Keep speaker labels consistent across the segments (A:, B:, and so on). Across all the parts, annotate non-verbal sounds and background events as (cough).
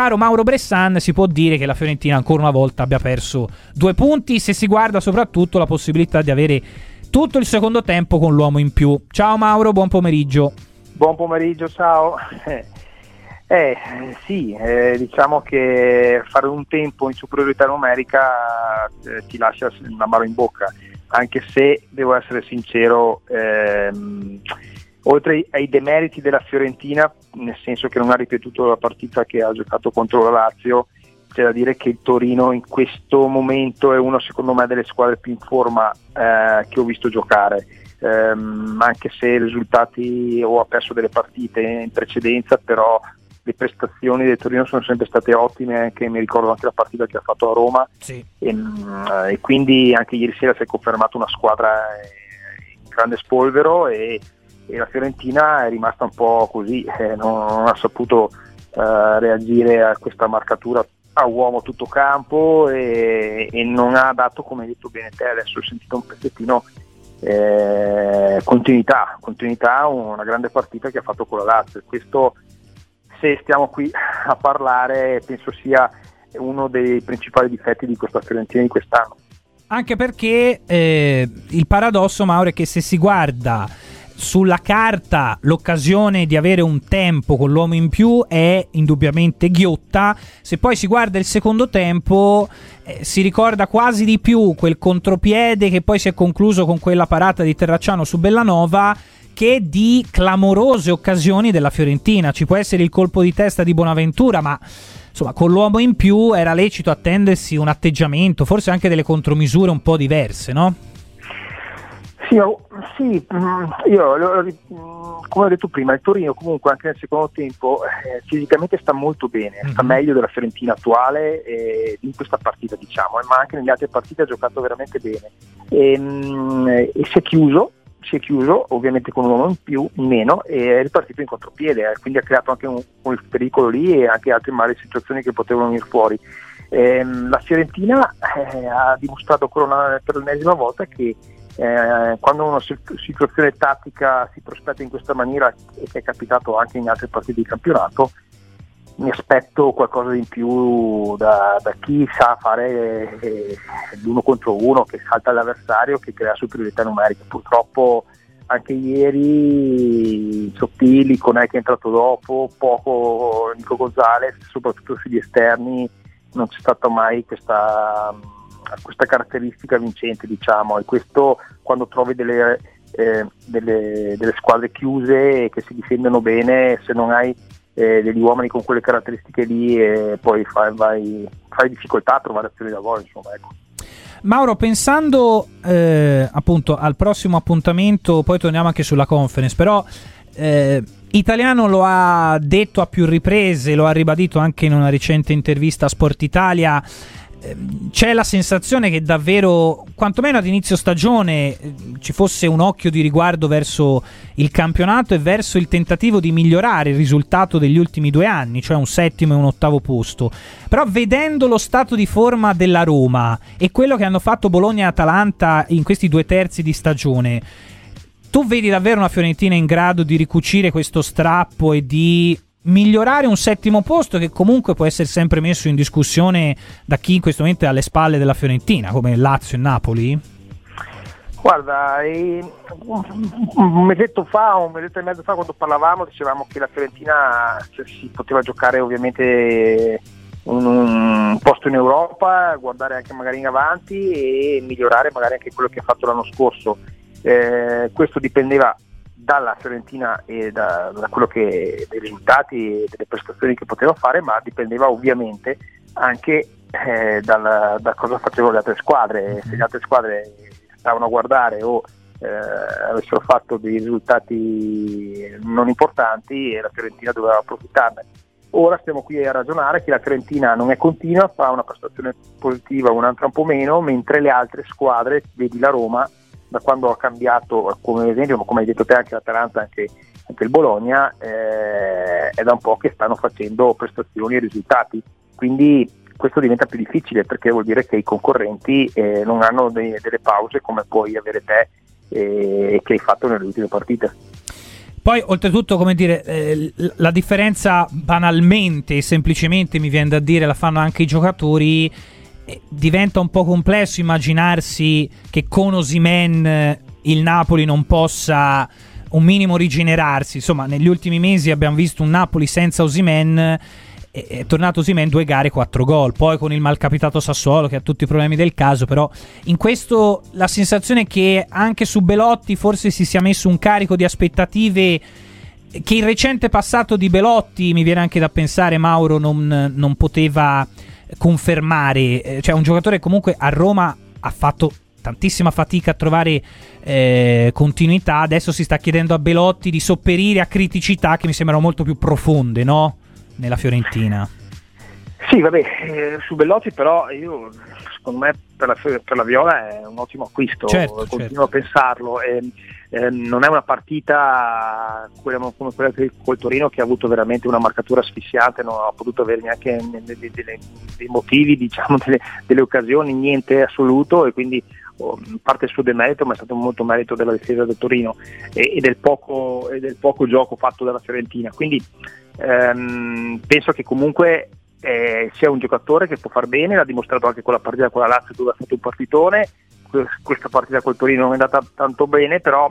A: caro Mauro Bressan, si può dire che la Fiorentina ancora una volta abbia perso due punti se si guarda soprattutto la possibilità di avere tutto il secondo tempo con l'uomo in più. Ciao Mauro, buon pomeriggio.
B: Buon pomeriggio, ciao. Eh, sì, eh, diciamo che fare un tempo in superiorità numerica eh, ti lascia una mano in bocca, anche se devo essere sincero, ehm, oltre ai demeriti della Fiorentina, nel senso che non ha ripetuto la partita che ha giocato contro la Lazio, c'è da dire che il Torino in questo momento è una secondo me delle squadre più in forma eh, che ho visto giocare. Um, anche se i risultati o ha perso delle partite in precedenza, però le prestazioni del Torino sono sempre state ottime, anche mi ricordo anche la partita che ha fatto a Roma
A: sì.
B: e, mm, e, quindi anche ieri sera si è confermata una squadra in grande spolvero e, e la Fiorentina è rimasta un po' così, eh, non, non, ha saputo eh, reagire a questa marcatura a uomo tutto campo e, e, non ha dato, come hai detto bene te, adesso ho sentito un pezzettino eh, continuità, continuità, una grande partita che ha fatto con la Lazio. Questo se stiamo qui a parlare penso sia uno dei principali difetti di questa Fiorentina di quest'anno.
A: Anche perché eh, il paradosso, Mauro, è che se si guarda sulla carta l'occasione di avere un tempo con l'uomo in più è indubbiamente ghiotta. Se poi si guarda il secondo tempo, eh, si ricorda quasi di più quel contropiede che poi si è concluso con quella parata di Terracciano su Bellanova che di clamorose occasioni della Fiorentina. Ci può essere il colpo di testa di Bonaventura, ma insomma, con l'uomo in più era lecito attendersi un atteggiamento, forse anche delle contromisure un po' diverse, no?
B: Sì, sì mm, io mm, come ho detto prima, il Torino comunque anche nel secondo tempo eh, fisicamente sta molto bene, mm-hmm. sta meglio della Fiorentina attuale eh, in questa partita diciamo, ma anche nelle altre partite ha giocato veramente bene e, mm, e si è chiuso si è chiuso ovviamente con un uomo in più, in meno e è ripartito in contropiede, eh, quindi ha creato anche un, un pericolo lì e anche altre male situazioni che potevano venire fuori. Eh, la Fiorentina eh, ha dimostrato ancora per l'ennesima volta che eh, quando una situazione tattica si prospetta in questa maniera e che è capitato anche in altre partite di campionato, mi aspetto qualcosa in più da, da chi sa fare eh, l'uno contro uno, che salta l'avversario, che crea superiorità numerica. Purtroppo anche ieri Sottili, Conè che è entrato dopo, poco Nico Gonzalez, soprattutto sugli esterni, non c'è stata mai questa, questa caratteristica vincente, diciamo, e questo quando trovi delle, eh, delle, delle squadre chiuse che si difendono bene, se non hai eh, degli uomini con quelle caratteristiche lì e poi fai, vai, fai difficoltà a trovare azioni da gol. Insomma, ecco.
A: Mauro, pensando eh, appunto al prossimo appuntamento, poi torniamo anche sulla conference, però eh, Italiano lo ha detto a più riprese, lo ha ribadito anche in una recente intervista a Sport Italia c'è la sensazione che davvero, quantomeno ad inizio stagione, eh, ci fosse un occhio di riguardo verso il campionato e verso il tentativo di migliorare il risultato degli ultimi due anni, cioè un settimo e un ottavo posto. Però vedendo lo stato di forma della Roma e quello che hanno fatto Bologna e Atalanta in questi due terzi di stagione, tu vedi davvero una Fiorentina in grado di ricucire questo strappo e di migliorare un settimo posto che comunque può essere sempre messo in discussione da chi in questo momento è alle spalle della Fiorentina, come Lazio e Napoli?
B: Guarda, un mesetto fa, un mesetto e mezzo fa quando parlavamo dicevamo che la Fiorentina cioè, si poteva giocare ovviamente un, un, posto in Europa, guardare anche magari in avanti e migliorare magari anche quello che ha fatto l'anno scorso. Eh, questo dipendeva dalla Fiorentina e da, da quello che dei risultati e delle prestazioni che poteva fare, ma dipendeva ovviamente anche eh, dal, da cosa facevano le altre squadre. Se le altre squadre stavano a guardare o eh, avessero fatto dei risultati non importanti, la Fiorentina doveva approfittarne. Ora stiamo qui a ragionare che la Fiorentina non è continua, fa una prestazione positiva, un'altra un po' meno, mentre le altre squadre, vedi la Roma, da quando ha cambiato, come esempio, come hai detto te anche l'Atalanta, anche, anche il Bologna, eh, è da un po' che stanno facendo prestazioni e risultati. Quindi questo diventa più difficile perché vuol dire che i concorrenti eh, non hanno dei, delle pause come puoi avere te e eh, che hai fatto nelle ultime partite.
A: Poi, oltretutto, come dire, eh, la differenza banalmente e semplicemente mi viene da dire, la fanno anche i giocatori. Eh, diventa un po' complesso immaginarsi che con Osimen eh, il Napoli non possa un minimo rigenerarsi. Insomma, negli ultimi mesi abbiamo visto un Napoli senza Osimen è tornato Simen due gare, quattro gol. Poi con il malcapitato Sassuolo che ha tutti i problemi del caso, però in questo la sensazione è che anche su Belotti forse si sia messo un carico di aspettative che il recente passato di Belotti, mi viene anche da pensare, Mauro non, non poteva confermare. Eh, cioè un giocatore comunque a Roma ha fatto tantissima fatica a trovare eh, continuità, adesso si sta chiedendo a Belotti di sopperire a criticità che mi sembrano molto più profonde, no? nella Fiorentina.
B: Sì, vabbè, eh, su Bellotti però io, secondo me per la, per la, Viola è un ottimo acquisto,
A: certo,
B: continuo
A: certo.
B: a pensarlo. E, eh, non è una partita come quella col Torino che ha avuto veramente una marcatura asfissiante, non ha potuto avere neanche dei, dei, dei motivi, diciamo, (laughs) delle, delle, occasioni, niente assoluto e quindi oh, parte il suo demerito ma è stato molto merito della difesa del Torino e, e, del, poco, e del poco gioco fatto dalla Fiorentina. Quindi ehm, penso che comunque eh, sia un giocatore che può far bene, l'ha dimostrato anche con la partita con la Lazio dove ha fatto un partitone, questa partita col Torino non è andata tanto bene, però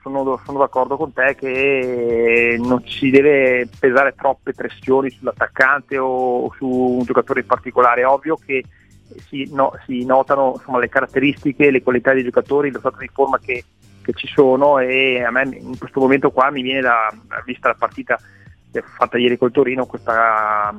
B: sono, sono, d'accordo con te che non si deve pesare troppe pressioni sull'attaccante o su un giocatore in particolare, è ovvio che si, no, si notano insomma, le caratteristiche, le qualità dei giocatori, lo stato di forma che, che, ci sono e a me in questo momento qua mi viene da, vista la partita fatta ieri col Torino, questa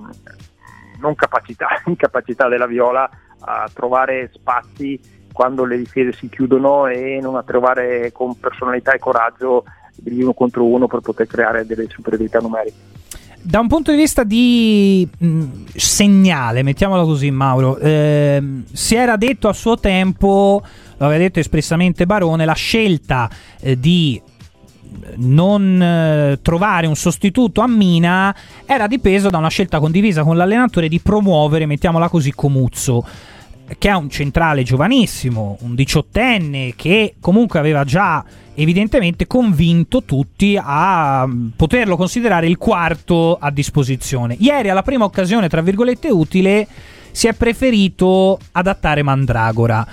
B: non capacità, (laughs) incapacità della Viola a trovare spazi quando le difese si chiudono e non a trovare con personalità e coraggio degli uno contro uno per poter creare delle superiorità numeriche.
A: Da un punto di vista di mh, mm, segnale, mettiamolo così, Mauro, eh, si era detto a suo tempo, lo aveva detto espressamente Barone, la scelta eh, di non eh, trovare un sostituto a Mina era dipeso da una scelta condivisa con l'allenatore di promuovere, mettiamola così, Comuzzo che è un centrale giovanissimo, un diciottenne che comunque aveva già evidentemente convinto tutti a poterlo considerare il quarto a disposizione. Ieri alla prima occasione, tra virgolette, utile, si è preferito adattare Mandragora.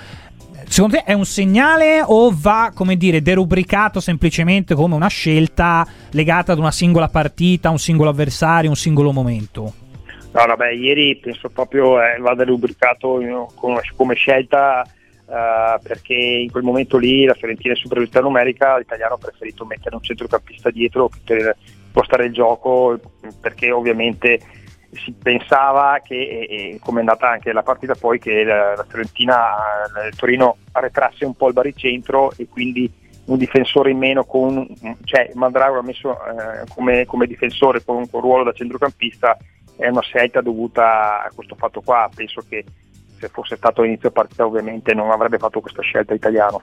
A: Secondo te è un segnale o va, come dire, derubricato semplicemente come una scelta legata ad una singola partita, un singolo avversario, un singolo momento?
B: No, vabbè, ieri penso proprio eh, va derubricato come, come scelta eh, perché in quel momento lì la Fiorentina è superiorità numerica, l'italiano ha preferito mettere un centrocampista dietro per spostare il gioco perché ovviamente si pensava che, e, come è andata anche la partita poi, che la, la Fiorentina, il Torino arretrasse un po' il baricentro e quindi un difensore in meno con cioè Mandrago ha messo eh, come, come, difensore con un ruolo da centrocampista è una scelta dovuta a questo fatto qua. Penso che se fosse stato inizio partita ovviamente non avrebbe fatto questa scelta italiano.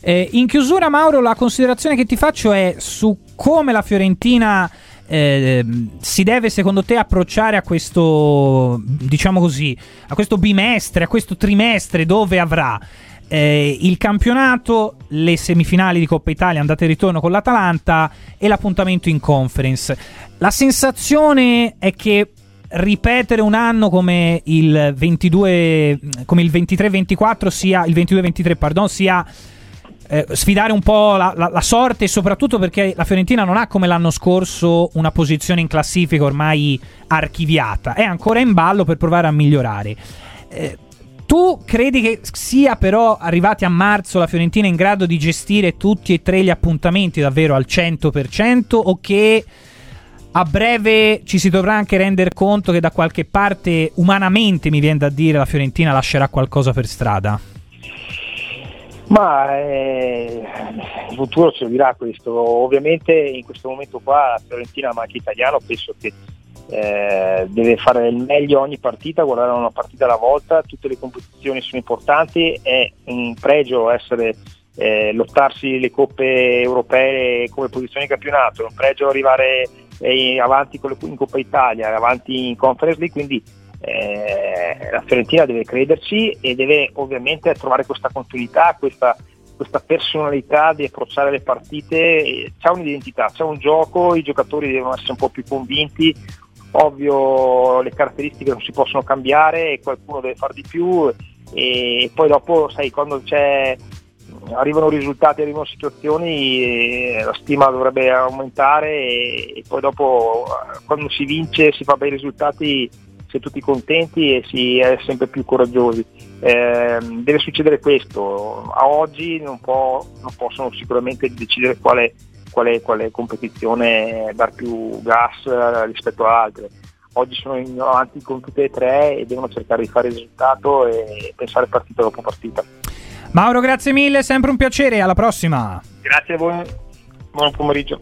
A: Eh, in chiusura Mauro la considerazione che ti faccio è su come la Fiorentina eh, si deve secondo te approcciare a questo, diciamo così, a questo bimestre, a questo trimestre dove avrà eh, il campionato, le semifinali di Coppa Italia, andate e ritorno con l'Atalanta e l'appuntamento in conference. La sensazione è che ripetere un anno come il 22 come il 23-24 sia il 22-23 pardon sia eh, sfidare un po' la, la, la, sorte, soprattutto perché la Fiorentina non ha come l'anno scorso una posizione in classifica ormai archiviata, è ancora in ballo per provare a migliorare. Eh, tu credi che sia però arrivati a marzo la Fiorentina in grado di gestire tutti e tre gli appuntamenti davvero al 100% o che a breve ci si dovrà anche rendere conto che da qualche parte umanamente mi viene da dire la Fiorentina lascerà qualcosa per strada?
B: Ma eh, il futuro lo dirà questo. Ovviamente in questo momento qua la Fiorentina, ma anche italiano, penso che eh, deve fare il meglio ogni partita, guardare una partita alla volta, tutte le competizioni sono importanti, è un pregio essere, eh, lottarsi le coppe europee come posizione di campionato, è un pregio arrivare eh, avanti le, in Coppa Italia, avanti in Conference League, quindi eh, la Fiorentina deve crederci e deve ovviamente trovare questa continuità, questa, questa personalità di approcciare le partite, c'è un'identità, c'è un gioco, i giocatori devono essere un po' più convinti, ovvio le caratteristiche non si possono cambiare qualcuno deve fare di più e poi dopo sai quando arrivano risultati, arrivano situazioni, la stima dovrebbe aumentare e, poi dopo quando si vince, si fa bei risultati, si è tutti contenti e si è sempre più coraggiosi. Eh, deve succedere questo, a oggi non, può, non possono sicuramente decidere quale, quale, quale competizione dar più gas rispetto a altre oggi sono in avanti con tutte e tre e devono cercare di fare il risultato e pensare partita dopo partita.
A: Mauro, grazie mille, sempre un piacere, alla prossima.
B: Grazie a voi, buon pomeriggio.